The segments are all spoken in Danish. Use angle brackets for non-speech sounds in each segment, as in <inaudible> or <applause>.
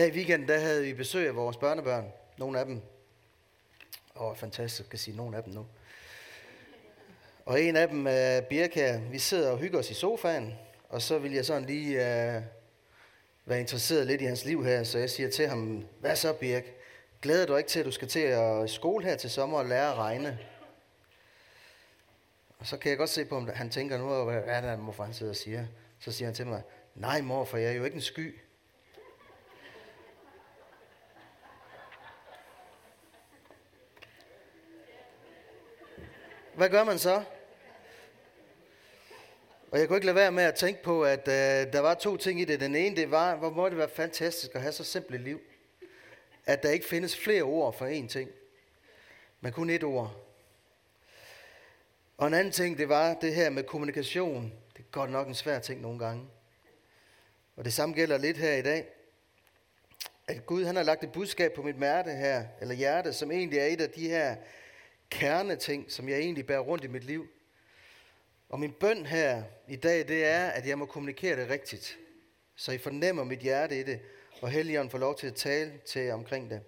Her i weekenden, der havde vi besøg af vores børnebørn. Nogle af dem. Åh, fantastisk at sige nogle af dem nu. Og en af dem er Birka. Vi sidder og hygger os i sofaen. Og så vil jeg sådan lige uh, være interesseret lidt i hans liv her. Så jeg siger til ham, hvad så Birk? Glæder du ikke til, at du skal til at skole her til sommer og lære at regne? Og så kan jeg godt se på, om han tænker nu, hvad er det, morfar han sidder og siger. Så siger han til mig, nej mor, for jeg er jo ikke en sky. Hvad gør man så? Og jeg kunne ikke lade være med at tænke på, at øh, der var to ting i det. Den ene, det var, hvor må det være fantastisk at have så simpelt et liv. At der ikke findes flere ord for én ting, men kun et ord. Og en anden ting, det var det her med kommunikation. Det er godt nok en svær ting nogle gange. Og det samme gælder lidt her i dag. At Gud han har lagt et budskab på mit hjerte her, eller hjerte, som egentlig er et af de her kerneting, som jeg egentlig bærer rundt i mit liv. Og min bøn her i dag, det er, at jeg må kommunikere det rigtigt. Så I fornemmer mit hjerte i det, og Helligånden får lov til at tale til jer omkring det.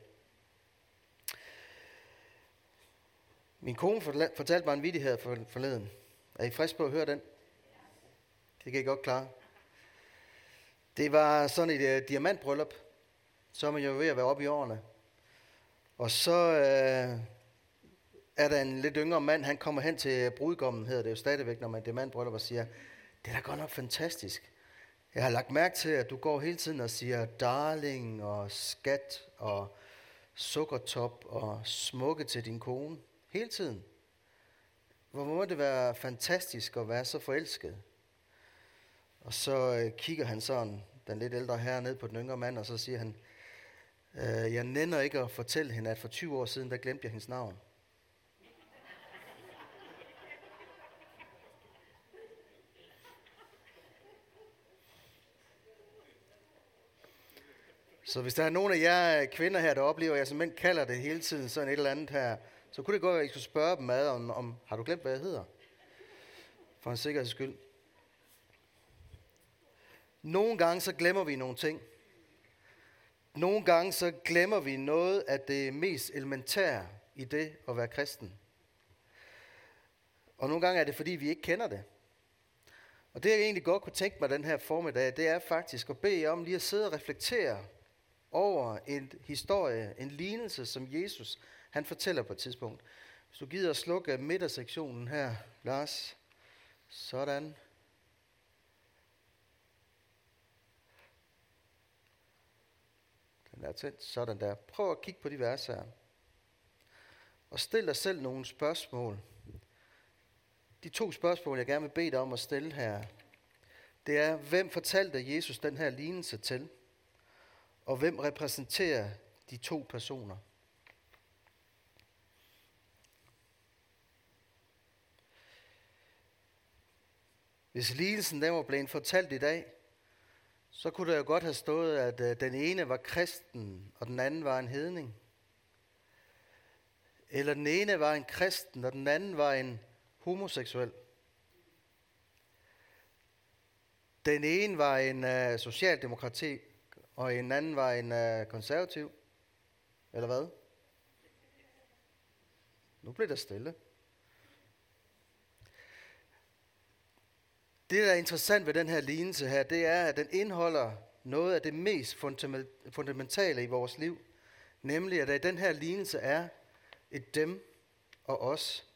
Min kone fortalte mig en vidighed forleden. Er I frisk på at høre den? Det kan I godt klare. Det var sådan et uh, diamantbryllup. Så er man jo ved at være oppe i årene. Og så uh, er der en lidt yngre mand, han kommer hen til brudgommen, hedder det jo stadigvæk, når man er diamantbryllup, og siger, det er da godt nok fantastisk. Jeg har lagt mærke til, at du går hele tiden og siger darling og skat og sukkertop og smukke til din kone. Hele tiden. Hvor må det være fantastisk at være så forelsket? Og så øh, kigger han sådan, den lidt ældre herre, ned på den yngre mand, og så siger han, øh, jeg nænder ikke at fortælle hende, at for 20 år siden, der glemte jeg hendes navn. Så hvis der er nogen af jer kvinder her, der oplever, at jeg simpelthen kalder det hele tiden sådan et eller andet her, så kunne det godt være, at I skulle spørge dem ad, om, om har du glemt, hvad jeg hedder? For en sikkerheds skyld. Nogle gange så glemmer vi nogle ting. Nogle gange så glemmer vi noget af det mest elementære i det at være kristen. Og nogle gange er det, fordi vi ikke kender det. Og det, jeg egentlig godt kunne tænke mig den her formiddag, det er faktisk at bede jer om lige at sidde og reflektere over en historie, en lignelse, som Jesus han fortæller på et tidspunkt. Hvis du gider at slukke midtersektionen her, Lars. Sådan. Den er tændt. Sådan der. Prøv at kigge på de vers her. Og stil dig selv nogle spørgsmål. De to spørgsmål, jeg gerne vil bede dig om at stille her, det er, hvem fortalte Jesus den her lignelse til? Og hvem repræsenterer de to personer? Hvis lignelsen den var blevet fortalt i dag, så kunne der jo godt have stået, at øh, den ene var kristen, og den anden var en hedning. Eller den ene var en kristen, og den anden var en homoseksuel. Den ene var en uh, socialdemokrati, og en anden var en øh, konservativ. Eller hvad? Nu blev der stille. Det, der er interessant ved den her lignelse her, det er, at den indeholder noget af det mest fundamentale i vores liv. Nemlig, at der i den her lignelse er et dem og os.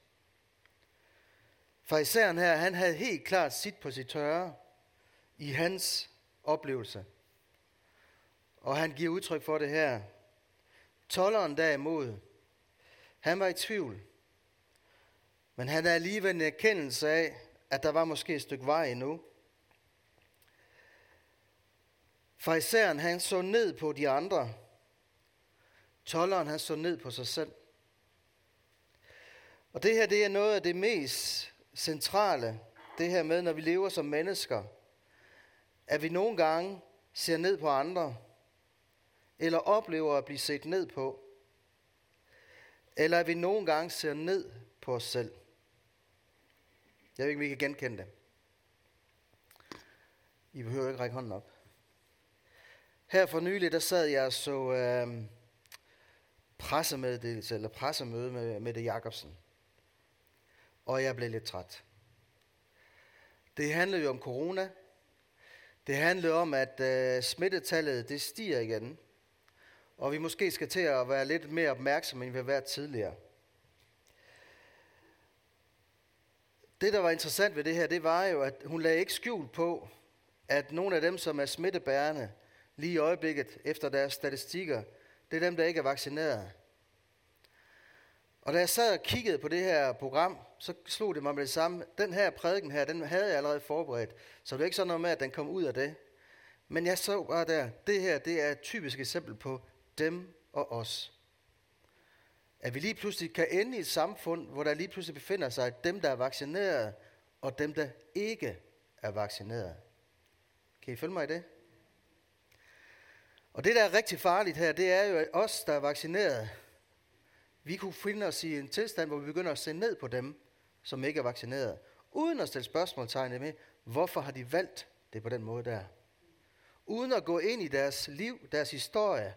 især her, han havde helt klart sit på sit tørre i hans oplevelse. Og han giver udtryk for det her. Tolleren derimod, han var i tvivl. Men han havde alligevel en erkendelse af, at der var måske et stykke vej endnu. Farisæeren han så ned på de andre. Tolleren han så ned på sig selv. Og det her det er noget af det mest centrale, det her med, når vi lever som mennesker, at vi nogle gange ser ned på andre, eller oplever at blive set ned på, eller at vi nogle gange ser ned på os selv. Jeg ved ikke, om I kan genkende det. I behøver ikke række hånden op. Her for nylig, der sad jeg og så øh, pressemeddelelse, eller pressemøde med Mette Jacobsen. Og jeg blev lidt træt. Det handlede jo om corona. Det handlede om, at øh, smittetallet det stiger igen. Og vi måske skal til at være lidt mere opmærksomme, end vi har været tidligere. Det, der var interessant ved det her, det var jo, at hun lagde ikke skjul på, at nogle af dem, som er smittebærende, lige i øjeblikket efter deres statistikker, det er dem, der ikke er vaccineret. Og da jeg sad og kiggede på det her program, så slog det mig med det samme. Den her prædiken her, den havde jeg allerede forberedt. Så det er ikke sådan noget med, at den kom ud af det. Men jeg så bare der, det her det er et typisk eksempel på dem og os. At vi lige pludselig kan ende i et samfund, hvor der lige pludselig befinder sig dem, der er vaccineret, og dem, der ikke er vaccineret. Kan I følge mig i det? Og det, der er rigtig farligt her, det er jo, at os, der er vaccineret, vi kunne finde os i en tilstand, hvor vi begynder at se ned på dem, som ikke er vaccineret, uden at stille spørgsmålstegn med, hvorfor har de valgt det på den måde der. Uden at gå ind i deres liv, deres historie.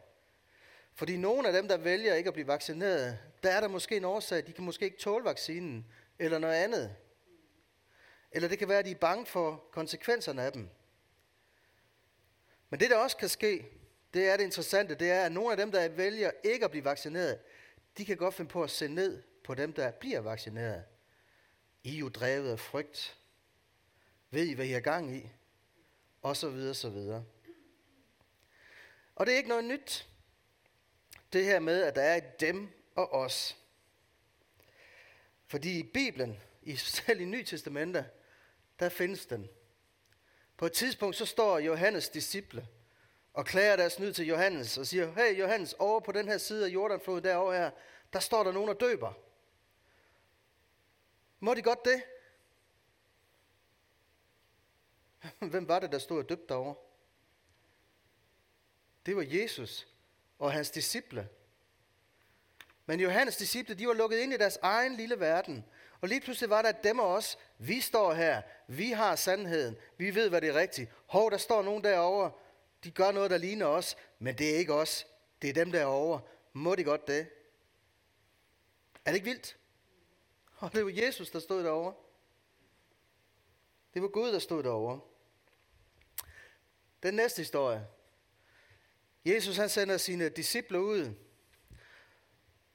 Fordi nogle af dem, der vælger ikke at blive vaccineret, der er der måske en årsag, de kan måske ikke tåle vaccinen, eller noget andet. Eller det kan være, at de er bange for konsekvenserne af dem. Men det, der også kan ske, det er det interessante, det er, at nogle af dem, der vælger ikke at blive vaccineret, de kan godt finde på at se ned på dem, der bliver vaccineret. I er jo drevet af frygt. Ved I, hvad I har gang i? Og så videre, så videre. Og det er ikke noget nyt. Det her med, at der er et dem og os. Fordi i Bibelen, i <laughs> selv i Nye Testamente, der findes den. På et tidspunkt så står Johannes disciple og klager deres nyd til Johannes og siger, hey Johannes, over på den her side af Jordanfloden derovre her, der står der nogen og døber. Må de godt det? <laughs> Hvem var det, der stod og døbte derovre? Det var Jesus og hans disciple. Men Johannes disciple, de var lukket ind i deres egen lille verden. Og lige pludselig var der dem og os. Vi står her. Vi har sandheden. Vi ved, hvad det er rigtigt. Hov, der står nogen derovre. De gør noget, der ligner os. Men det er ikke os. Det er dem derovre. Må de godt det? Er det ikke vildt? Og det var Jesus, der stod derovre. Det var Gud, der stod derovre. Den næste historie. Jesus han sender sine disciple ud.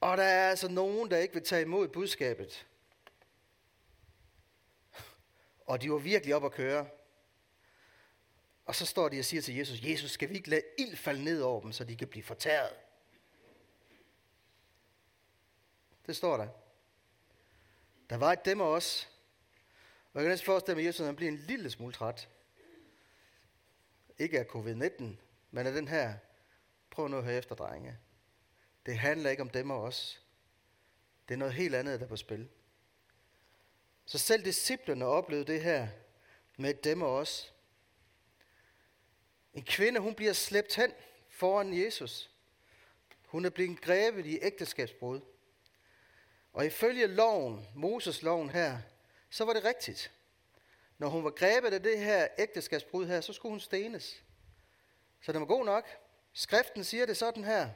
Og der er altså nogen, der ikke vil tage imod budskabet. Og de var virkelig op at køre. Og så står de og siger til Jesus, Jesus, skal vi ikke lade ild falde ned over dem, så de kan blive fortæret? Det står der. Der var et dem og os. Og jeg kan næsten forestille mig, at Jesus han bliver en lille smule træt. Ikke af covid-19, men af den her. Prøv nu at høre efter, drenge. Det handler ikke om dem og os. Det er noget helt andet, der er på spil. Så selv disciplerne oplevede det her med dem og os. En kvinde, hun bliver slæbt hen foran Jesus. Hun er blevet grebet i ægteskabsbrud. Og ifølge loven, Moses loven her, så var det rigtigt. Når hun var grebet af det her ægteskabsbrud her, så skulle hun stenes. Så det var god nok. Skriften siger det sådan her.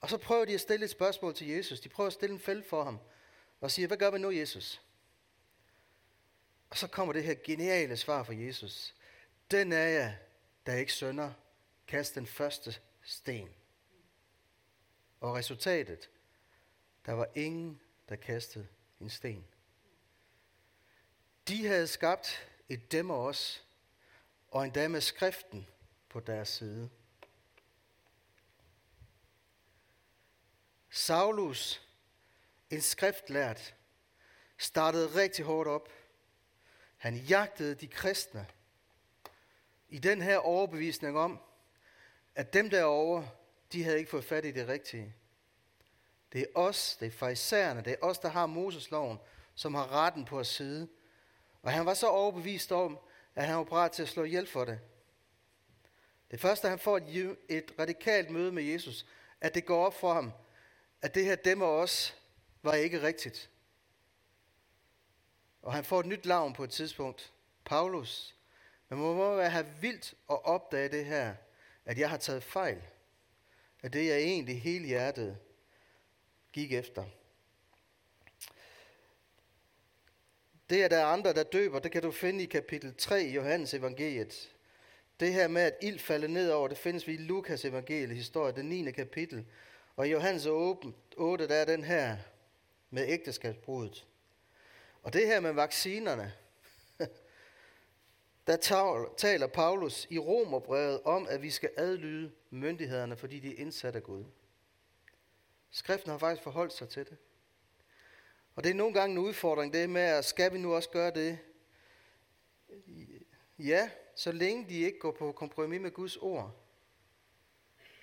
Og så prøver de at stille et spørgsmål til Jesus. De prøver at stille en fælde for ham. Og siger, hvad gør vi nu, Jesus? Og så kommer det her geniale svar fra Jesus. Den er jeg, der ikke sønder, kast den første sten. Og resultatet, der var ingen, der kastede en sten. De havde skabt et dem og os, og endda med skriften på deres side. Saulus, en skriftlært, startede rigtig hårdt op. Han jagtede de kristne i den her overbevisning om, at dem derovre, de havde ikke fået fat i det rigtige. Det er os, det er farisæerne, det er os, der har Mosesloven, som har retten på at side. Og han var så overbevist om, at han var parat til at slå ihjel for det. Det første, han får et, et radikalt møde med Jesus, at det går op for ham, at det her dem og os var ikke rigtigt. Og han får et nyt navn på et tidspunkt. Paulus. Men man må være have vildt at opdage det her, at jeg har taget fejl. At det jeg egentlig hele hjertet gik efter. Det, at der er andre, der døber, det kan du finde i kapitel 3 i Johannes evangeliet. Det her med, at ild falder ned over, det findes vi i Lukas evangeliet historie, det 9. kapitel. Og i Johannes 8, der er den her med ægteskabsbruddet. Og det her med vaccinerne, <laughs> der taler Paulus i Romerbrevet om, at vi skal adlyde myndighederne, fordi de er indsat af Gud. Skriften har faktisk forholdt sig til det. Og det er nogle gange en udfordring, det med, at skal vi nu også gøre det? Ja, så længe de ikke går på kompromis med Guds ord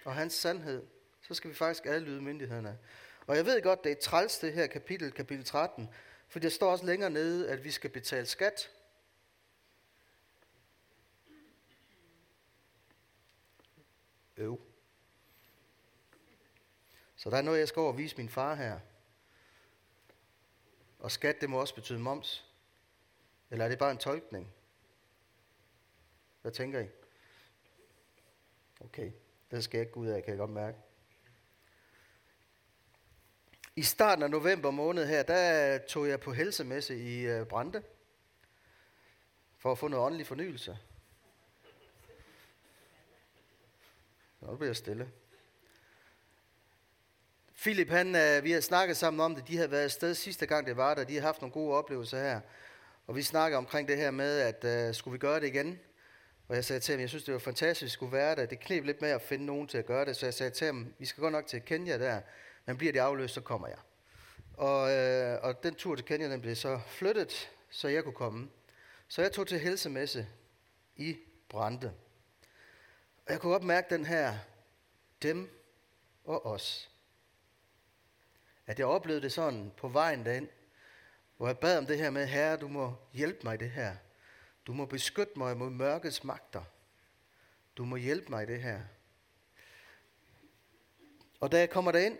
og hans sandhed, så skal vi faktisk adlyde myndighederne. Og jeg ved godt, det er træls det her kapitel, kapitel 13, for der står også længere nede, at vi skal betale skat. Øv. Så der er noget, jeg skal over vise min far her. Og skat, det må også betyde moms. Eller er det bare en tolkning? Hvad tænker I? Okay, det skal jeg ikke gå ud af, kan jeg godt mærke. I starten af november måned her, der tog jeg på helsemesse i øh, Brande for at få noget åndelig fornyelse. Nu bliver jeg stille. Philip, han, øh, vi har snakket sammen om det. De havde været afsted sidste gang, det var der. De har haft nogle gode oplevelser her. Og vi snakker omkring det her med, at uh, skulle vi gøre det igen? Og jeg sagde til ham, jeg synes, det var fantastisk, at vi skulle være der. Det kneb lidt med at finde nogen til at gøre det. Så jeg sagde til ham, vi skal godt nok til Kenya der. Men bliver det afløst, så kommer jeg. Og, øh, og den tur til Kenya, den blev så flyttet, så jeg kunne komme. Så jeg tog til helsemesse i Brande. Og jeg kunne godt mærke den her, dem og os. At jeg oplevede det sådan på vejen derind, hvor jeg bad om det her med, Herre, du må hjælpe mig i det her. Du må beskytte mig mod mørkets magter. Du må hjælpe mig i det her. Og da jeg kommer derind,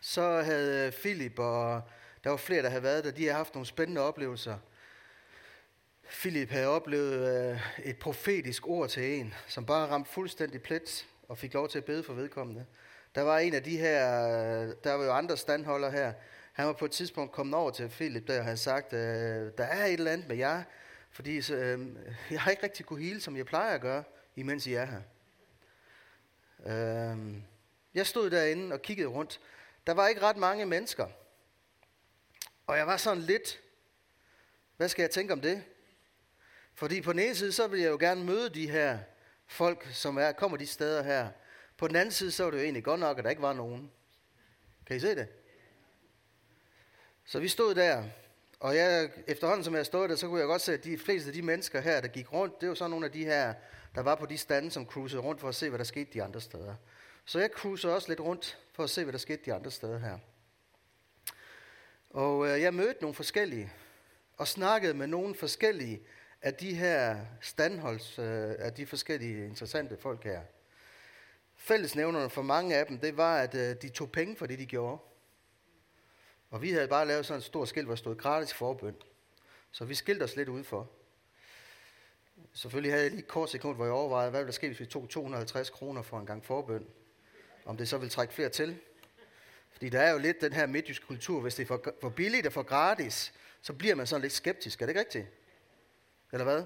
så havde Philip og der var flere, der havde været der, de havde haft nogle spændende oplevelser. Philip havde oplevet øh, et profetisk ord til en, som bare ramte fuldstændig plet og fik lov til at bede for vedkommende. Der var en af de her, øh, der var jo andre standholder her, han var på et tidspunkt kommet over til Philip, der havde sagt, øh, der er et eller andet med jer, fordi så, øh, jeg har ikke rigtig kunne hele, som jeg plejer at gøre, imens I er her. Øh, jeg stod derinde og kiggede rundt, der var ikke ret mange mennesker. Og jeg var sådan lidt, hvad skal jeg tænke om det? Fordi på den ene side, så vil jeg jo gerne møde de her folk, som er, kommer de steder her. På den anden side, så var det jo egentlig godt nok, at der ikke var nogen. Kan I se det? Så vi stod der, og jeg, efterhånden som jeg stod der, så kunne jeg godt se, at de fleste af de mennesker her, der gik rundt, det var så nogle af de her, der var på de stande, som cruisede rundt for at se, hvad der skete de andre steder. Så jeg cruisede også lidt rundt for at se, hvad der skete de andre steder her. Og øh, jeg mødte nogle forskellige, og snakkede med nogle forskellige af de her standholds, øh, af de forskellige interessante folk her. Fællesnævnerne for mange af dem, det var, at øh, de tog penge for det, de gjorde. Og vi havde bare lavet sådan et stort skilt, hvor der stod gratis forbøn. Så vi skilte os lidt udenfor. Selvfølgelig havde jeg lige et kort sekund, hvor jeg overvejede, hvad ville der ske, hvis vi tog 250 kroner for en gang forbøn om det så vil trække flere til. Fordi der er jo lidt den her midtjysk kultur, hvis det er for, for billigt og for gratis, så bliver man sådan lidt skeptisk. Er det ikke rigtigt? Eller hvad?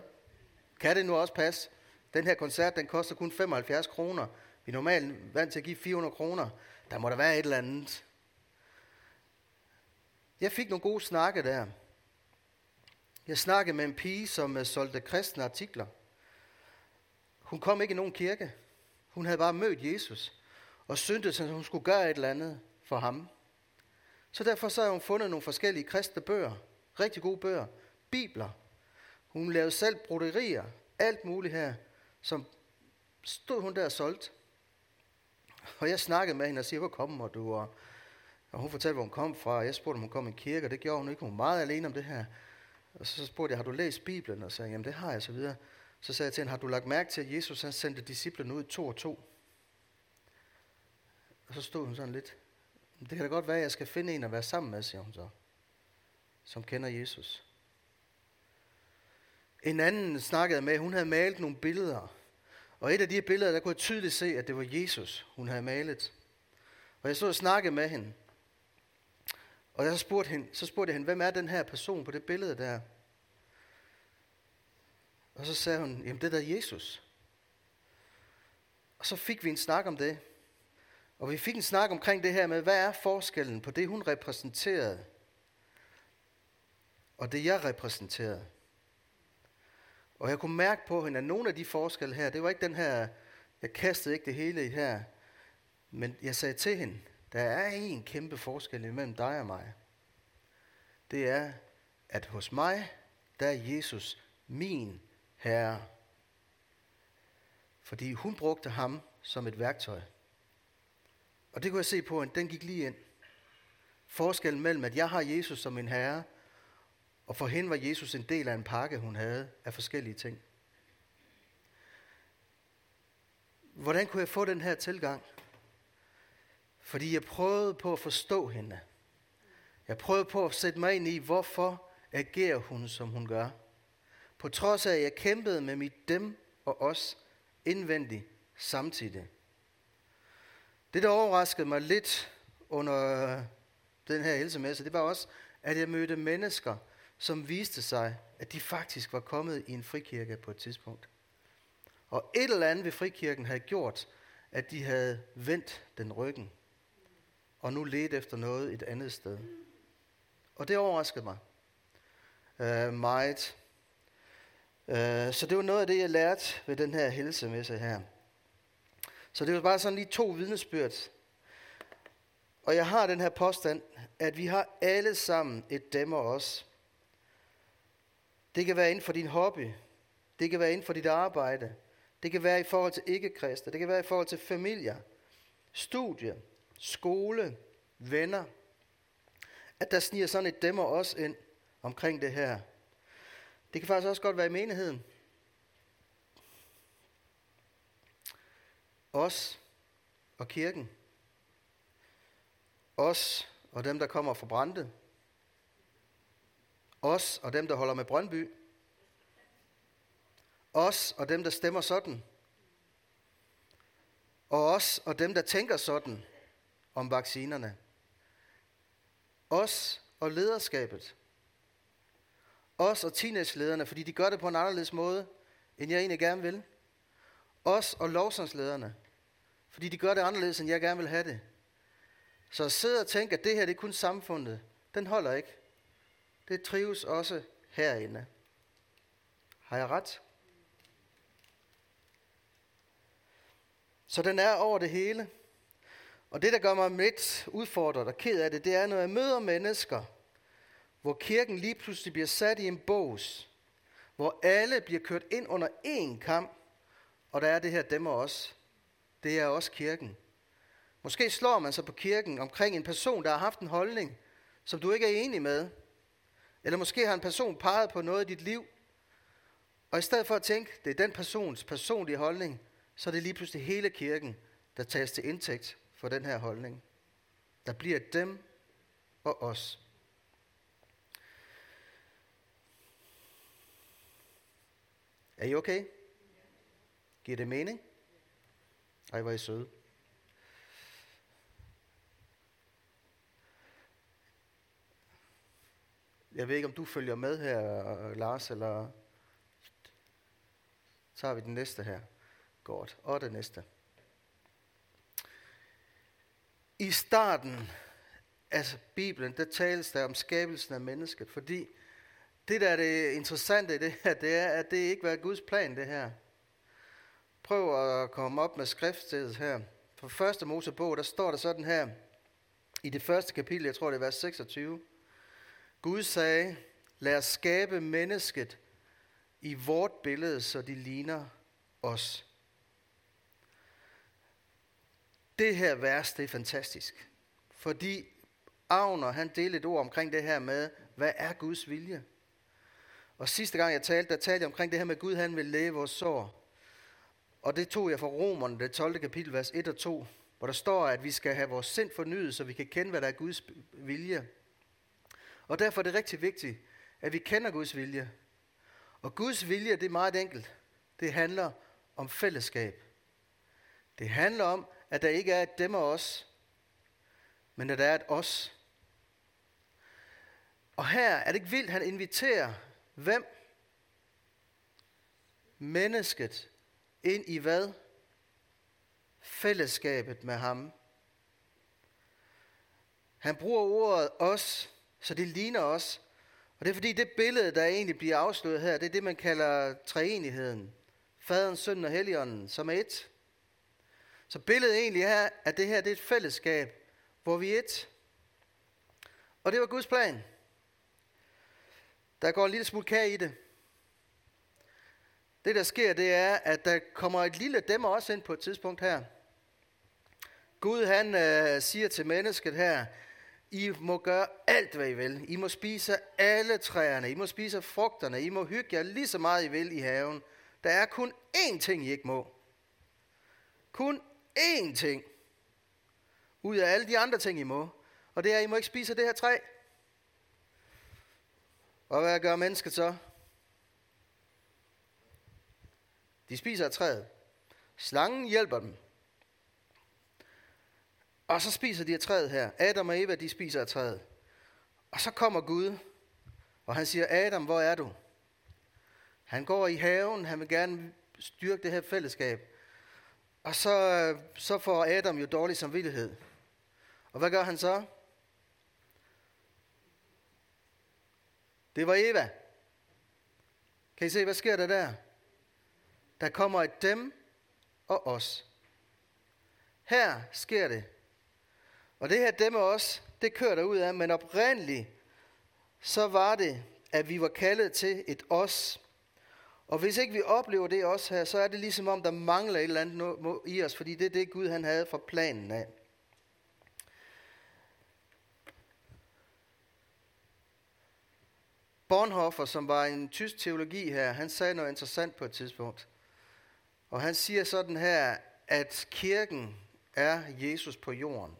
Kan det nu også passe? Den her koncert, den koster kun 75 kroner. Vi er normalt vant til at give 400 kroner. Der må der være et eller andet. Jeg fik nogle gode snakke der. Jeg snakkede med en pige, som øh, solgte kristne artikler. Hun kom ikke i nogen kirke. Hun havde bare mødt Jesus og syntes, at hun skulle gøre et eller andet for ham. Så derfor så har hun fundet nogle forskellige kristne bøger, rigtig gode bøger, bibler. Hun lavede selv broderier, alt muligt her, som stod hun der og solgte. Og jeg snakkede med hende og siger, hvor kommer du? Og, og hun fortalte, hvor hun kom fra. Jeg spurgte, om hun kom i kirke, og det gjorde hun ikke. Hun var meget alene om det her. Og så spurgte jeg, har du læst Bibelen? Og så sagde, jamen det har jeg, så videre. Så sagde jeg til hende, har du lagt mærke til, at Jesus han sendte disciplene ud to og to? Og så stod hun sådan lidt. Det kan da godt være, at jeg skal finde en at være sammen med, siger hun så. Som kender Jesus. En anden snakkede med, hun havde malet nogle billeder. Og et af de billeder, der kunne jeg tydeligt se, at det var Jesus, hun havde malet. Og jeg stod og snakkede med hende. Og jeg så spurgte, hende, så spurgte jeg hende, hvem er den her person på det billede der? Og så sagde hun, jamen det der er Jesus. Og så fik vi en snak om det. Og vi fik en snak omkring det her med, hvad er forskellen på det, hun repræsenterede, og det, jeg repræsenterede. Og jeg kunne mærke på hende, at nogle af de forskelle her, det var ikke den her, jeg kastede ikke det hele i her, men jeg sagde til hende, der er en kæmpe forskel imellem dig og mig. Det er, at hos mig, der er Jesus min herre. Fordi hun brugte ham som et værktøj. Og det kunne jeg se på, at den gik lige ind. Forskellen mellem, at jeg har Jesus som min herre, og for hende var Jesus en del af en pakke, hun havde af forskellige ting. Hvordan kunne jeg få den her tilgang? Fordi jeg prøvede på at forstå hende. Jeg prøvede på at sætte mig ind i, hvorfor agerer hun, som hun gør. På trods af, at jeg kæmpede med mit dem og os indvendigt samtidig. Det, der overraskede mig lidt under den her helsemesse, det var også, at jeg mødte mennesker, som viste sig, at de faktisk var kommet i en frikirke på et tidspunkt. Og et eller andet ved frikirken havde gjort, at de havde vendt den ryggen, og nu ledte efter noget et andet sted. Og det overraskede mig øh, meget. Øh, så det var noget af det, jeg lærte ved den her helsemesse her. Så det var bare sådan lige to vidnesbyrd. Og jeg har den her påstand, at vi har alle sammen et dem og os. Det kan være inden for din hobby. Det kan være inden for dit arbejde. Det kan være i forhold til ikke-kristne. Det kan være i forhold til familier, studie, skole, venner. At der sniger sådan et dæmmer os ind omkring det her. Det kan faktisk også godt være i menigheden. Os og kirken. Os og dem, der kommer fra Brande. Os og dem, der holder med Brøndby. Os og dem, der stemmer sådan. Og os og dem, der tænker sådan om vaccinerne. Os og lederskabet. Os og teenagelederne, fordi de gør det på en anderledes måde, end jeg egentlig gerne vil. Os og lovsangslederne, fordi de gør det anderledes, end jeg gerne vil have det. Så at sidde og tænke, at det her det er kun samfundet, den holder ikke. Det trives også herinde. Har jeg ret? Så den er over det hele. Og det, der gør mig lidt udfordret og ked af det, det er, når jeg møder mennesker, hvor kirken lige pludselig bliver sat i en bås, hvor alle bliver kørt ind under én kamp, og der er det her dem og os. Det er også kirken. Måske slår man sig på kirken omkring en person, der har haft en holdning, som du ikke er enig med. Eller måske har en person peget på noget i dit liv, og i stedet for at tænke, det er den persons personlige holdning, så er det lige pludselig hele kirken, der tages til indtægt for den her holdning. Der bliver dem og os. Er I okay? Giver det mening? Ej, hvor er I søde. Jeg ved ikke, om du følger med her, Lars, eller så tager vi den næste her. Godt. Og det næste. I starten af Bibelen, der tales der om skabelsen af mennesket, fordi det, der er det interessante i det her, det er, at det ikke var Guds plan, det her. Prøv at komme op med skriftstedet her. For første Mosebog, der står der sådan her, i det første kapitel, jeg tror det er vers 26. Gud sagde, lad os skabe mennesket i vort billede, så de ligner os. Det her vers, det er fantastisk. Fordi Agner, han delte et ord omkring det her med, hvad er Guds vilje? Og sidste gang jeg talte, der talte jeg omkring det her med, at Gud han vil læge vores sår. Og det tog jeg fra Romerne, det 12. kapitel, vers 1 og 2, hvor der står, at vi skal have vores sind fornyet, så vi kan kende, hvad der er Guds vilje. Og derfor er det rigtig vigtigt, at vi kender Guds vilje. Og Guds vilje, det er meget enkelt. Det handler om fællesskab. Det handler om, at der ikke er et dem og os, men at der er et os. Og her er det ikke vildt, han inviterer hvem? Mennesket ind i hvad? Fællesskabet med ham. Han bruger ordet os, så det ligner os. Og det er fordi det billede, der egentlig bliver afsløret her, det er det, man kalder treenigheden. Faderen, Sønnen og Helligånden, som er et. Så billedet egentlig er, at det her det er et fællesskab, hvor vi er et. Og det var Guds plan. Der går en lille smule kage i det. Det der sker, det er, at der kommer et lille dæmmer også ind på et tidspunkt her. Gud han øh, siger til mennesket her, I må gøre alt, hvad I vil. I må spise alle træerne. I må spise frugterne. I må hygge jer lige så meget, I vil i haven. Der er kun én ting, I ikke må. Kun én ting. Ud af alle de andre ting, I må. Og det er, at I må ikke spise det her træ. Og hvad gør mennesket så? De spiser af træet. Slangen hjælper dem. Og så spiser de af træet her. Adam og Eva, de spiser af træet. Og så kommer Gud, og han siger, Adam, hvor er du? Han går i haven, han vil gerne styrke det her fællesskab. Og så, så får Adam jo dårlig samvittighed. Og hvad gør han så? Det var Eva. Kan I se, hvad sker der der? Der kommer et dem og os. Her sker det. Og det her dem og os, det kører der ud af, men oprindeligt, så var det, at vi var kaldet til et os. Og hvis ikke vi oplever det også her, så er det ligesom om, der mangler et eller andet i os, fordi det er det Gud han havde fra planen af. Bonhoeffer, som var en tysk teologi her, han sagde noget interessant på et tidspunkt. Og han siger sådan her, at kirken er Jesus på jorden.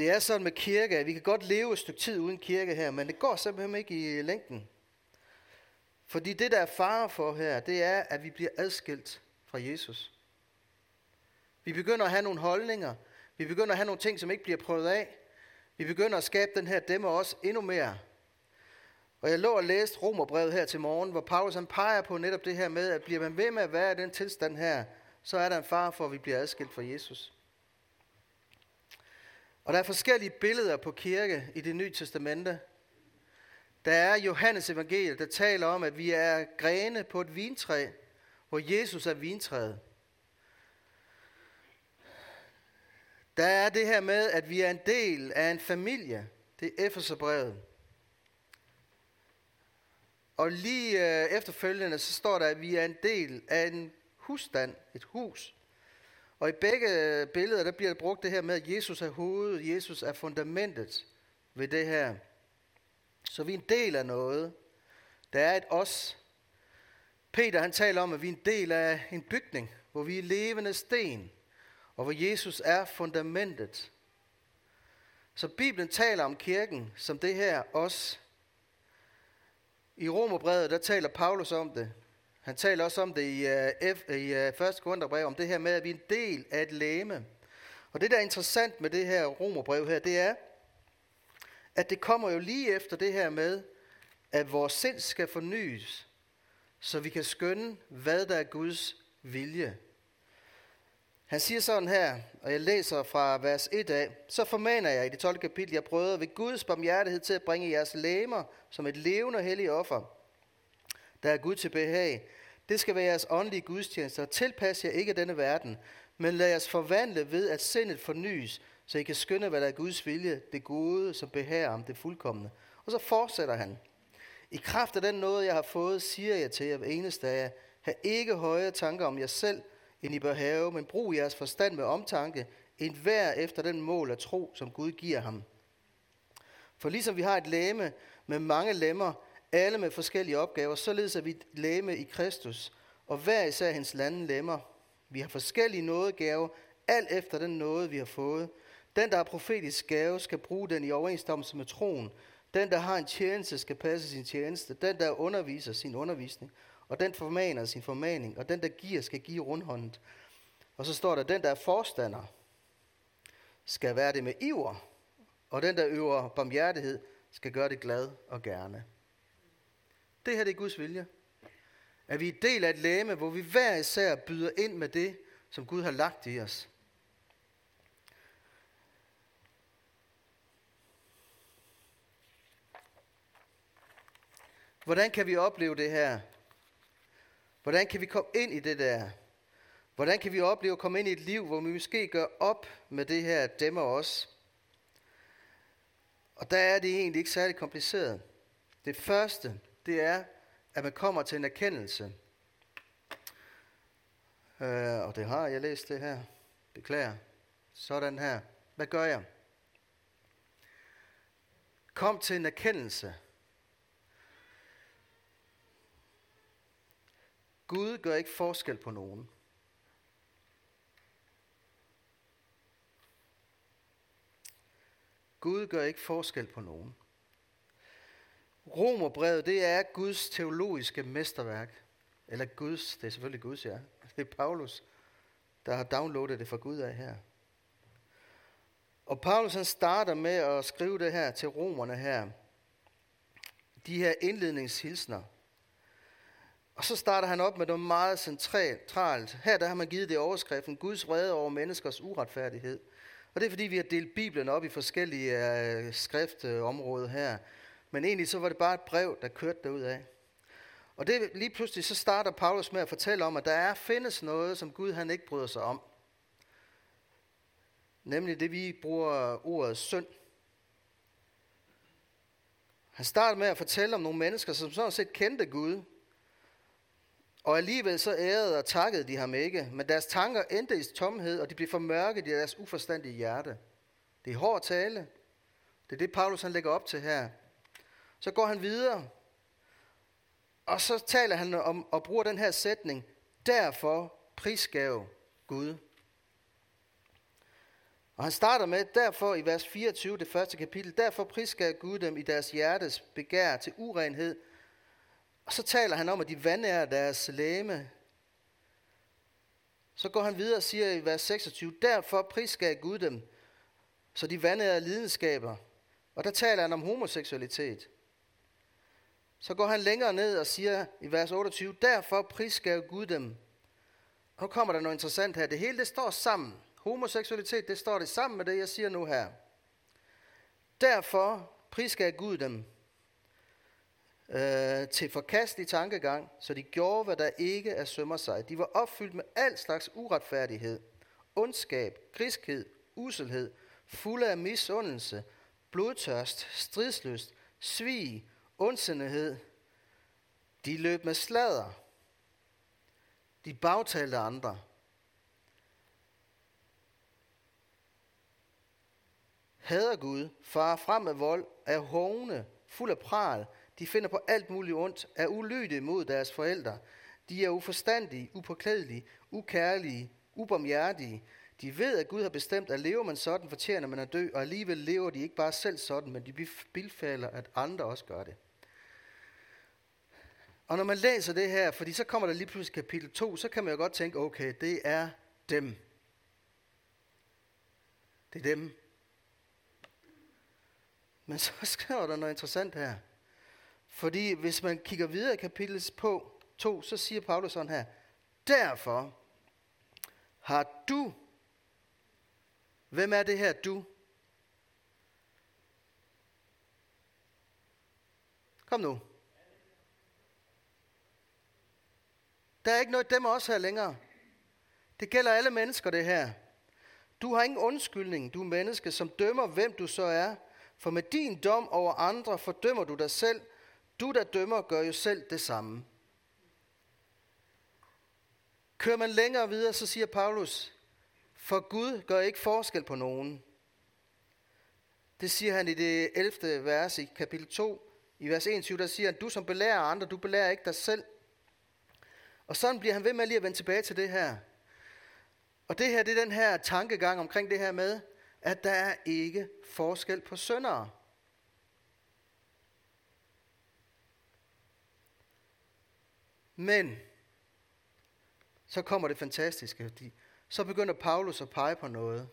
Det er sådan med kirke, at vi kan godt leve et stykke tid uden kirke her, men det går simpelthen ikke i længden. Fordi det, der er fare for her, det er, at vi bliver adskilt fra Jesus. Vi begynder at have nogle holdninger. Vi begynder at have nogle ting, som ikke bliver prøvet af. Vi begynder at skabe den her dem og os endnu mere. Og jeg lå og læste Romerbrevet her til morgen, hvor Paulus han peger på netop det her med, at bliver man ved med at være i den tilstand her, så er der en far for, at vi bliver adskilt fra Jesus. Og der er forskellige billeder på kirke i det nye testamente. Der er Johannes evangeliet, der taler om, at vi er grene på et vintræ, hvor Jesus er vintræet. Der er det her med, at vi er en del af en familie. Det er Efeserbrevet. Og lige øh, efterfølgende, så står der, at vi er en del af en husstand, et hus. Og i begge billeder, der bliver brugt det her med, at Jesus er hovedet, Jesus er fundamentet ved det her. Så vi er en del af noget. Der er et os. Peter han taler om, at vi er en del af en bygning, hvor vi er levende sten, og hvor Jesus er fundamentet. Så Bibelen taler om kirken som det her os. I Romerbrevet, der taler Paulus om det. Han taler også om det i, uh, F, i øh, uh, 1. Korintherbrev, om det her med, at vi er en del af et læme. Og det, der er interessant med det her romerbrev her, det er, at det kommer jo lige efter det her med, at vores sind skal fornyes, så vi kan skønne, hvad der er Guds vilje. Han siger sådan her, og jeg læser fra vers 1 af, så formaner jeg i det 12. kapitel, jeg prøvede ved Guds barmhjertighed til at bringe jeres læmer som et levende og helligt offer, der er Gud til behag. Det skal være jeres åndelige gudstjenester. Tilpas jer ikke denne verden, men lad jeres forvandle ved, at sindet fornyes, så I kan skynde, hvad der er Guds vilje, det gode, som behager om det fuldkommende. Og så fortsætter han. I kraft af den noget, jeg har fået, siger jeg til jer hver eneste af jer, have ikke høje tanker om jer selv, end I bør have, men brug jeres forstand med omtanke, en hver efter den mål af tro, som Gud giver ham. For ligesom vi har et læme med mange lemmer, alle med forskellige opgaver, således er vi læme i Kristus, og hver især hans lande lemmer. Vi har forskellige nådegaver, alt efter den nåde, vi har fået. Den, der har profetisk gave, skal bruge den i overensstemmelse med troen, Den, der har en tjeneste, skal passe sin tjeneste. Den, der underviser sin undervisning. Og den formaner sin formaning. Og den, der giver, skal give rundhåndet. Og så står der, den, der er forstander, skal være det med iver. Og den, der øver barmhjertighed, skal gøre det glad og gerne. Det her det er Guds vilje. At vi er del af et læme, hvor vi hver især byder ind med det, som Gud har lagt i os. Hvordan kan vi opleve det her? Hvordan kan vi komme ind i det der? Hvordan kan vi opleve at komme ind i et liv, hvor vi måske gør op med det her dæmmer os? Og der er det egentlig ikke særlig kompliceret. Det første, det er, at man kommer til en erkendelse. Øh, og det har jeg læst det her. Beklager. Sådan her. Hvad gør jeg? Kom til en erkendelse. Gud gør ikke forskel på nogen. Gud gør ikke forskel på nogen. Romerbrevet, det er Guds teologiske mesterværk. Eller Guds, det er selvfølgelig Guds, ja. <laughs> Det er Paulus, der har downloadet det fra Gud af her. Og Paulus han starter med at skrive det her til romerne her. De her indledningshilsner. Og så starter han op med noget meget centralt. Her der har man givet det overskriften, Guds vrede over menneskers uretfærdighed. Og det er fordi, vi har delt Bibelen op i forskellige uh, skriftområder her. Men egentlig så var det bare et brev, der kørte derud af. Og det, lige pludselig så starter Paulus med at fortælle om, at der er findes noget, som Gud han ikke bryder sig om. Nemlig det, vi bruger ordet synd. Han starter med at fortælle om nogle mennesker, som sådan set kendte Gud. Og alligevel så ærede og takkede de ham ikke, men deres tanker endte i tomhed, og de blev formørket i deres uforstandige hjerte. Det er hård tale. Det er det, Paulus han lægger op til her. Så går han videre, og så taler han om og bruger den her sætning, derfor prisgav Gud. Og han starter med, derfor i vers 24, det første kapitel, derfor prisgav Gud dem i deres hjertes begær til urenhed, og så taler han om, at de vandærer deres læme. Så går han videre og siger i vers 26, derfor prisgav Gud dem, så de vandærer lidenskaber. Og der taler han om homoseksualitet. Så går han længere ned og siger i vers 28, derfor prisgav Gud dem. Nu kommer der noget interessant her. Det hele det står sammen. Homoseksualitet, det står det sammen med det, jeg siger nu her. Derfor prisgav Gud dem øh, til forkastelig tankegang, så de gjorde, hvad der ikke er sømmer sig. De var opfyldt med al slags uretfærdighed, ondskab, griskhed, uselhed, fulde af misundelse, blodtørst, stridsløst, svig, ondsindighed. De løb med slader. De bagtalte andre. Hader Gud, far frem med vold, er hovne, fuld af pral, de finder på alt muligt ondt, er ulydige mod deres forældre. De er uforstandige, upåklædelige, ukærlige, ubarmhjertige. De ved, at Gud har bestemt, at lever man sådan, fortjener man at dø, og alligevel lever de ikke bare selv sådan, men de bilfælder, at andre også gør det. Og når man læser det her, fordi så kommer der lige pludselig kapitel 2, så kan man jo godt tænke, okay, det er dem. Det er dem. Men så <laughs> skriver der noget interessant her. Fordi hvis man kigger videre i kapitlet på 2, så siger Paulus sådan her, derfor har du, hvem er det her du? Kom nu. Der er ikke noget dem også her længere. Det gælder alle mennesker det her. Du har ingen undskyldning, du menneske, som dømmer, hvem du så er. For med din dom over andre fordømmer du dig selv, du, der dømmer, gør jo selv det samme. Kører man længere videre, så siger Paulus, for Gud gør ikke forskel på nogen. Det siger han i det 11. vers i kapitel 2. I vers 21, der siger han, du som belærer andre, du belærer ikke dig selv. Og sådan bliver han ved med lige at vende tilbage til det her. Og det her, det er den her tankegang omkring det her med, at der er ikke forskel på søndere. Men, så kommer det fantastiske, fordi så begynder Paulus at pege på noget.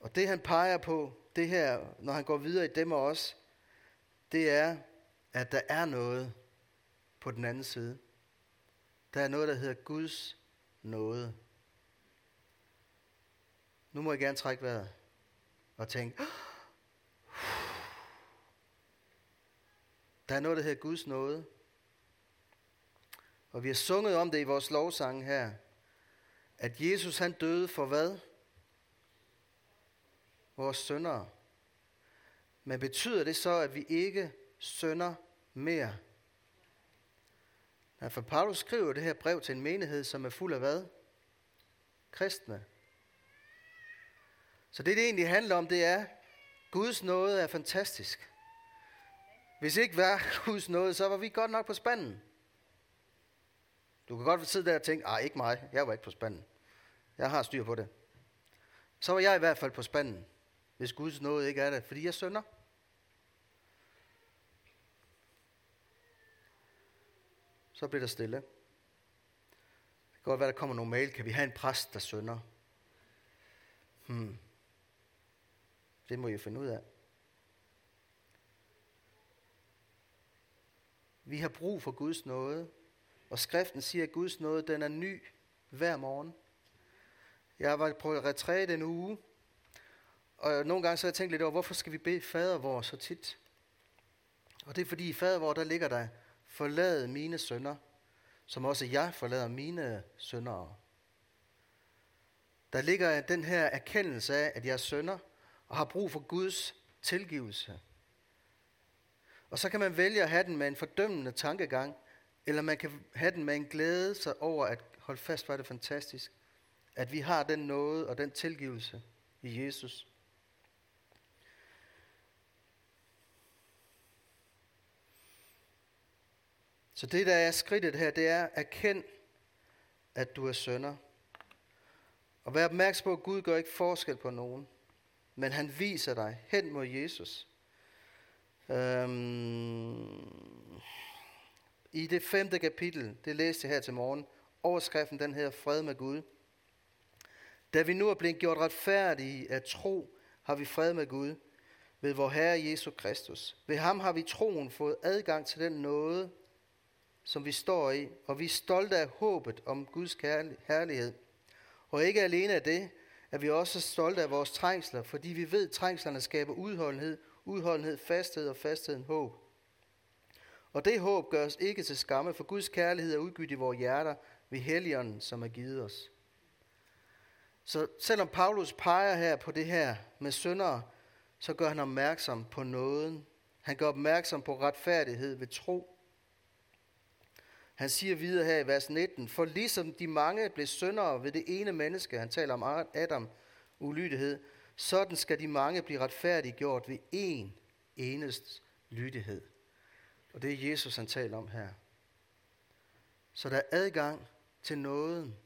Og det han peger på, det her, når han går videre i dem og os, det er, at der er noget, på den anden side. Der er noget, der hedder Guds nåde. Nu må jeg gerne trække vejret og tænke, der er noget, der hedder Guds nåde. Og vi har sunget om det i vores lovsang her, at Jesus han døde for hvad? Vores søndere. Men betyder det så, at vi ikke sønder mere? Ja, for Paulus skriver det her brev til en menighed, som er fuld af hvad? Kristne. Så det, det egentlig handler om, det er, Guds nåde er fantastisk. Hvis ikke var <laughs> Guds nåde, så var vi godt nok på spanden. Du kan godt sidde der og tænke, nej, ikke mig, jeg var ikke på spanden. Jeg har styr på det. Så var jeg i hvert fald på spanden, hvis Guds nåde ikke er det, fordi jeg sønder. Så bliver der stille. Det kan godt være, der kommer mail. Kan vi have en præst, der sønder? Hmm. Det må I finde ud af. Vi har brug for Guds nåde, og skriften siger, at Guds nåde den er ny hver morgen. Jeg var på retræt en uge, og nogle gange så har jeg tænkt lidt over, hvorfor skal vi bede fader vor så tit? Og det er fordi i fader vor, der ligger der, forlad mine sønder, som også jeg forlader mine søndere. Der ligger den her erkendelse af, at jeg er sønder, og har brug for Guds tilgivelse. Og så kan man vælge at have den med en fordømmende tankegang, eller man kan have den med en glæde sig over at holde fast, hvor det fantastisk, at vi har den nåde og den tilgivelse i Jesus. Så det, der er skridtet her, det er, erkend, at du er sønder. Og vær opmærksom på, at Gud gør ikke forskel på nogen, men han viser dig hen mod Jesus. Øhm, I det femte kapitel, det læste jeg her til morgen, overskriften den hedder fred med Gud. Da vi nu er blevet gjort retfærdige af tro, har vi fred med Gud ved vor Herre Jesus Kristus. Ved ham har vi troen fået adgang til den nåde, som vi står i, og vi er stolte af håbet om Guds herlighed. Og ikke alene af det, er vi også stolte af vores trængsler, fordi vi ved, at trængslerne skaber udholdenhed, udholdenhed, fasthed og fastheden håb. Og det håb gør os ikke til skamme, for Guds kærlighed er udgivet i vores hjerter ved Helligånden, som er givet os. Så selvom Paulus peger her på det her med syndere, så gør han opmærksom på nåden. Han gør opmærksom på retfærdighed ved tro. Han siger videre her i vers 19, for ligesom de mange blev syndere ved det ene menneske, han taler om Adam, ulydighed, sådan skal de mange blive retfærdiggjort ved én enest lydighed. Og det er Jesus, han taler om her. Så der er adgang til nåden.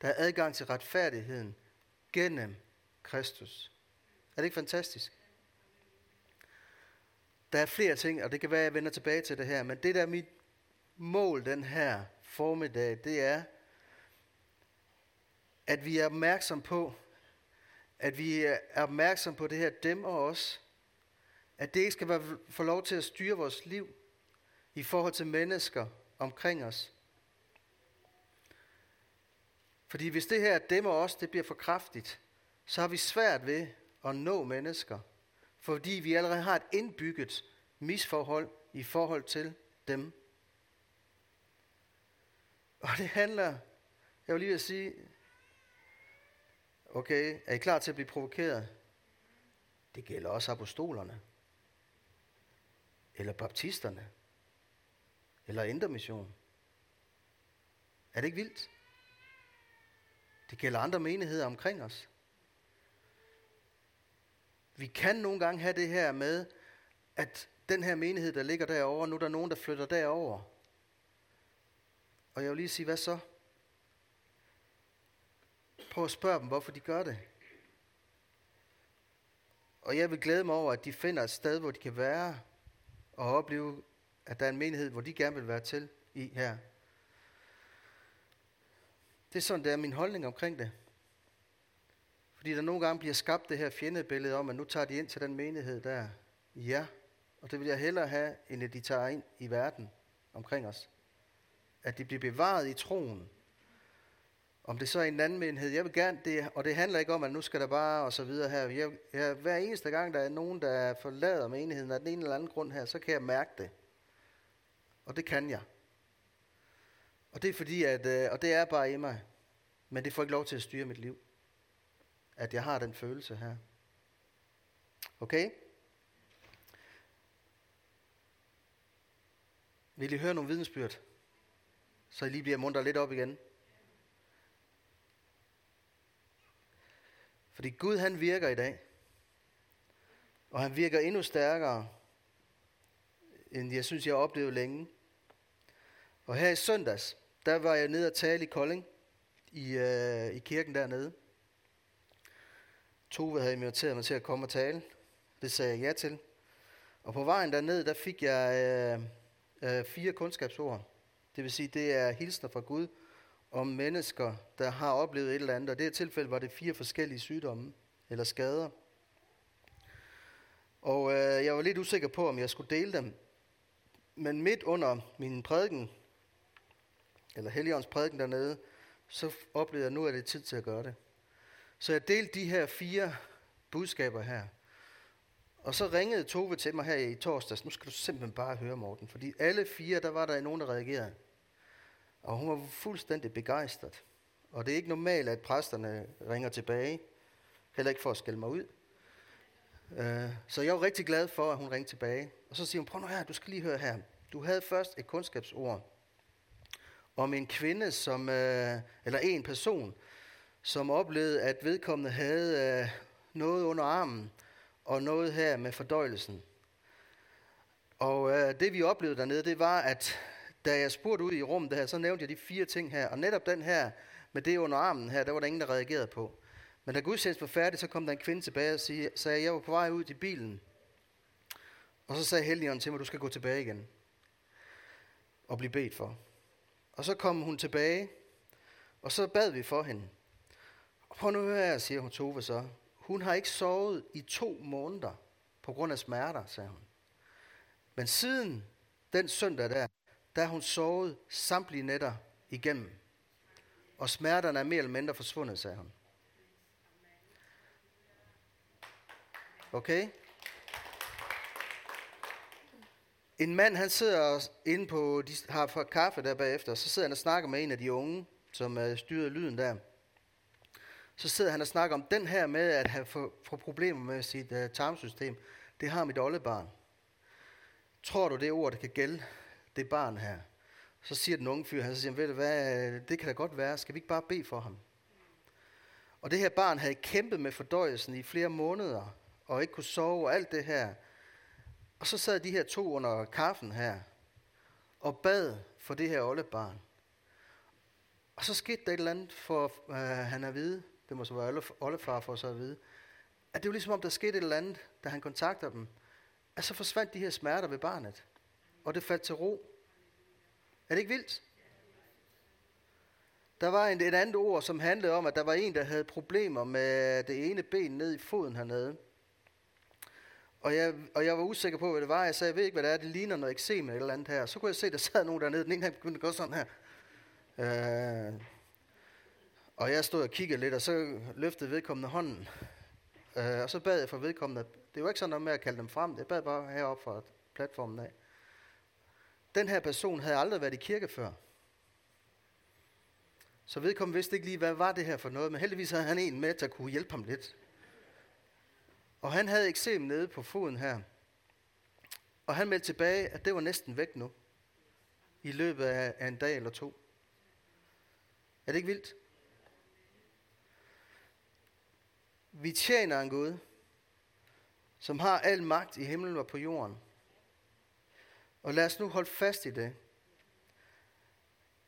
Der er adgang til retfærdigheden gennem Kristus. Er det ikke fantastisk? Der er flere ting, og det kan være, at jeg vender tilbage til det her, men det der er mit mål den her formiddag, det er, at vi er opmærksom på, at vi er opmærksom på det her dem og os, at det ikke skal være, få lov til at styre vores liv i forhold til mennesker omkring os. Fordi hvis det her dem og os, det bliver for kraftigt, så har vi svært ved at nå mennesker, fordi vi allerede har et indbygget misforhold i forhold til dem. Og det handler, jeg vil lige at sige, okay, er I klar til at blive provokeret? Det gælder også apostolerne. Eller baptisterne. Eller intermission. Er det ikke vildt? Det gælder andre menigheder omkring os. Vi kan nogle gange have det her med, at den her menighed, der ligger derovre, nu er der nogen, der flytter derover. Og jeg vil lige sige, hvad så? Prøv at spørge dem, hvorfor de gør det. Og jeg vil glæde mig over, at de finder et sted, hvor de kan være og opleve, at der er en menighed, hvor de gerne vil være til i her. Det er sådan, det er min holdning omkring det. Fordi der nogle gange bliver skabt det her fjendebillede om, at nu tager de ind til den menighed der. Ja, og det vil jeg hellere have, end at de tager ind i verden omkring os. At de bliver bevaret i troen. Om det så er en anden menighed, jeg vil gerne det, og det handler ikke om, at nu skal der bare og så videre her. Jeg, jeg, hver eneste gang, der er nogen, der forlader menigheden af den ene eller anden grund her, så kan jeg mærke det. Og det kan jeg. Og det er fordi, at, øh, og det er bare i mig, men det får ikke lov til at styre mit liv. At jeg har den følelse her. Okay? Vil I høre nogle vidensbyrd? Så I lige bliver munter lidt op igen. Fordi Gud han virker i dag. Og han virker endnu stærkere, end jeg synes, jeg har oplevet længe. Og her i søndags, der var jeg nede og tale i Kolding, i, øh, i kirken dernede. Tove havde inviteret mig til at komme og tale. Det sagde jeg ja til. Og på vejen derned, der fik jeg øh, øh, fire kundskabsord. Det vil sige, det er hilsner fra Gud om mennesker, der har oplevet et eller andet. Og i det her tilfælde var det fire forskellige sygdomme eller skader. Og øh, jeg var lidt usikker på, om jeg skulle dele dem. Men midt under min prædiken, eller Helligåndens prædiken dernede, så oplevede jeg nu, at det er tid til at gøre det. Så jeg delte de her fire budskaber her. Og så ringede Tove til mig her i torsdags. Nu skal du simpelthen bare høre, Morten. Fordi alle fire, der var der nogen, der reagerede. Og hun var fuldstændig begejstret. Og det er ikke normalt, at præsterne ringer tilbage. Heller ikke for at skælde mig ud. Øh, så jeg var rigtig glad for, at hun ringte tilbage. Og så siger hun, prøv nu her, du skal lige høre her. Du havde først et kundskabsord om en kvinde, som, øh, eller en person, som oplevede, at vedkommende havde øh, noget under armen, og noget her med fordøjelsen. Og øh, det vi oplevede dernede, det var, at da jeg spurgte ud i rummet her, så nævnte jeg de fire ting her. Og netop den her, med det under armen her, der var der ingen, der reagerede på. Men da gudstjenesten var færdig, så kom der en kvinde tilbage og sagde, at jeg var på vej ud i bilen. Og så sagde Helligånden til mig, du skal gå tilbage igen. Og blive bedt for. Og så kom hun tilbage, og så bad vi for hende. Og prøv nu at høre her, siger hun Tove så. Hun har ikke sovet i to måneder på grund af smerter, sagde hun. Men siden den søndag der, der har hun sovet samtlige nætter igennem. Og smerterne er mere eller mindre forsvundet, sagde hun. Okay? En mand, han sidder inde på, de har fået kaffe der bagefter, så sidder han og snakker med en af de unge, som styrer lyden der. Så sidder han og snakker om den her med at have få, problemer med sit uh, tarmsystem. Det har mit oldebarn. Tror du, det ord, det kan gælde det barn her? Så siger den unge fyr, han så siger, ved du hvad, det kan da godt være, skal vi ikke bare bede for ham? Og det her barn havde kæmpet med fordøjelsen i flere måneder, og ikke kunne sove og alt det her. Og så sad de her to under kaffen her, og bad for det her oldebarn. Og så skete der et eller andet, for øh, han at vide, det må så være oldefar for så at vide, at det var ligesom om, der skete et eller andet, da han kontakter dem, at så forsvandt de her smerter ved barnet. Og det faldt til ro. Er det ikke vildt? Der var et andet ord, som handlede om, at der var en, der havde problemer med det ene ben ned i foden hernede. Og jeg, og jeg var usikker på, hvad det var. Jeg sagde, jeg ved ikke, hvad det er. Det ligner noget eksem eller andet her. Så kunne jeg se, der sad nogen dernede. Den ene han begyndte at gå sådan her. Øh, og jeg stod og kiggede lidt, og så løftede vedkommende hånden. Øh, og så bad jeg for vedkommende. Det var ikke sådan noget med at kalde dem frem. Jeg bad bare heroppe fra platformen af. Den her person havde aldrig været i kirke før. Så vedkommende vidste ikke lige, hvad var det her for noget. Men heldigvis havde han en med, der kunne hjælpe ham lidt. Og han havde eksem nede på foden her. Og han meldte tilbage, at det var næsten væk nu. I løbet af en dag eller to. Er det ikke vildt? Vi tjener en Gud, som har al magt i himlen og på jorden. Og lad os nu holde fast i det.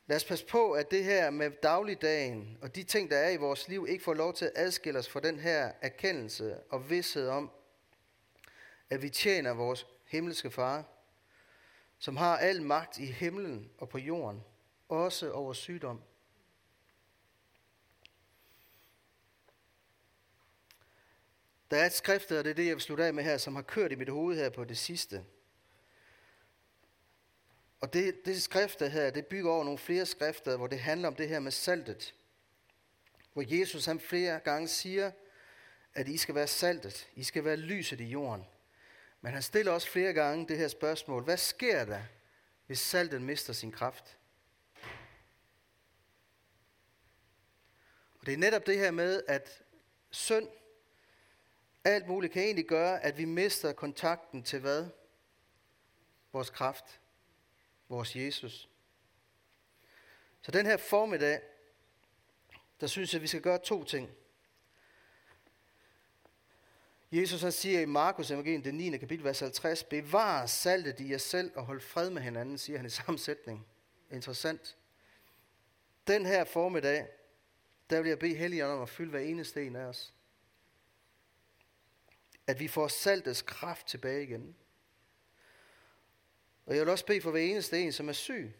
Lad os passe på, at det her med dagligdagen og de ting, der er i vores liv, ikke får lov til at adskille os fra den her erkendelse og vidshed om, at vi tjener vores himmelske far, som har al magt i himlen og på jorden, også over sygdom. Der er et skrift, og det er det, jeg vil slutte af med her, som har kørt i mit hoved her på det sidste. Og det, det skrifter her, det bygger over nogle flere skrifter, hvor det handler om det her med saltet. Hvor Jesus han flere gange siger, at I skal være saltet, I skal være lyset i jorden. Men han stiller også flere gange det her spørgsmål, hvad sker der, hvis saltet mister sin kraft? Og det er netop det her med, at synd, alt muligt kan egentlig gøre, at vi mister kontakten til hvad? Vores kraft. Vores Jesus. Så den her formiddag, der synes jeg, at vi skal gøre to ting. Jesus han siger i Markus evangeliet, det 9. kapitel, vers 50, bevar saltet i jer selv og hold fred med hinanden, siger han i sammensætning. Interessant. Den her formiddag, der vil jeg bede Helligånden om at fylde hver eneste en af os. At vi får saltets kraft tilbage igen. Og jeg vil også bede for hver eneste en, som er syg.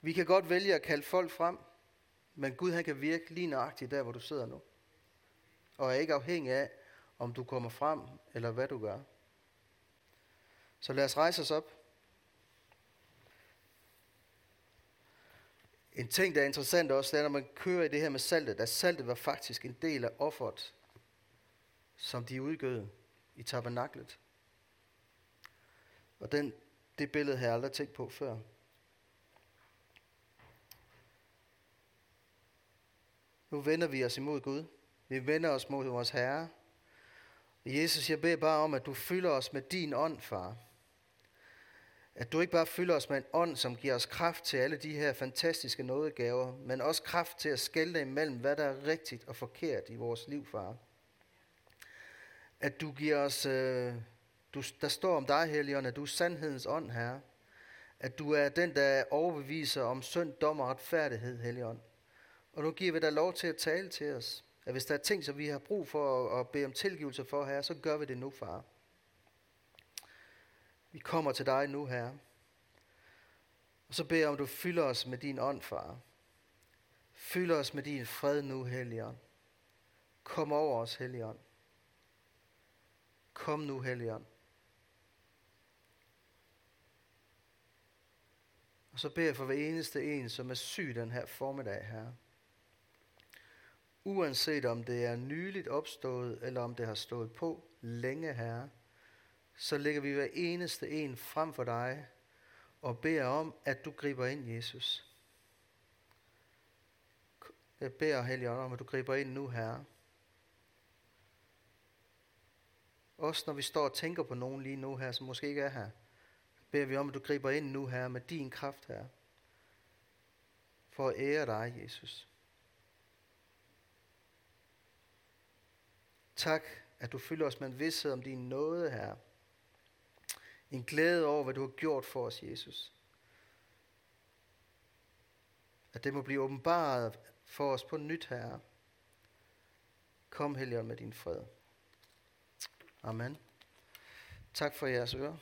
Vi kan godt vælge at kalde folk frem, men Gud han kan virke lige nøjagtigt der, hvor du sidder nu. Og er ikke afhængig af, om du kommer frem, eller hvad du gør. Så lad os rejse os op. En ting, der er interessant også, det er, når man kører i det her med saltet, at saltet var faktisk en del af offeret, som de udgød i tabernaklet. Og den, det billede har jeg aldrig tænkt på før. Nu vender vi os imod Gud. Vi vender os mod vores Herre. Jesus, jeg beder bare om, at du fylder os med din ånd, far. At du ikke bare fylder os med en ånd, som giver os kraft til alle de her fantastiske nådegaver, men også kraft til at skælde imellem, hvad der er rigtigt og forkert i vores liv, far. At du giver os, øh, du, der står om dig, Helligånd, at du er sandhedens ånd, Herre. At du er den, der overbeviser om synd, dom og retfærdighed, Helligånd. Og nu giver vi dig lov til at tale til os. At hvis der er ting, som vi har brug for at, at bede om tilgivelse for, Herre, så gør vi det nu, far. Vi kommer til dig nu, Herre. Og så beder jeg om, du fylder os med din ånd, far. Fyld os med din fred nu, Helligånd. Kom over os, Helligånd. Kom nu, Helligånd. Og så beder jeg for hver eneste en, som er syg den her formiddag, Herre. Uanset om det er nyligt opstået, eller om det har stået på længe, Herre, så lægger vi hver eneste en frem for dig, og beder om, at du griber ind, Jesus. Jeg beder, Helligånd, om, at du griber ind nu, Herre. Også når vi står og tænker på nogen lige nu her, som måske ikke er her, beder vi om, at du griber ind nu, Herre, med din kraft, her, For at ære dig, Jesus. Tak, at du fylder os med en vidshed om din nåde, her. En glæde over, hvad du har gjort for os, Jesus. At det må blive åbenbaret for os på nyt, Herre. Kom, Helligånd, med din fred. Amen. Tak for jeres øre.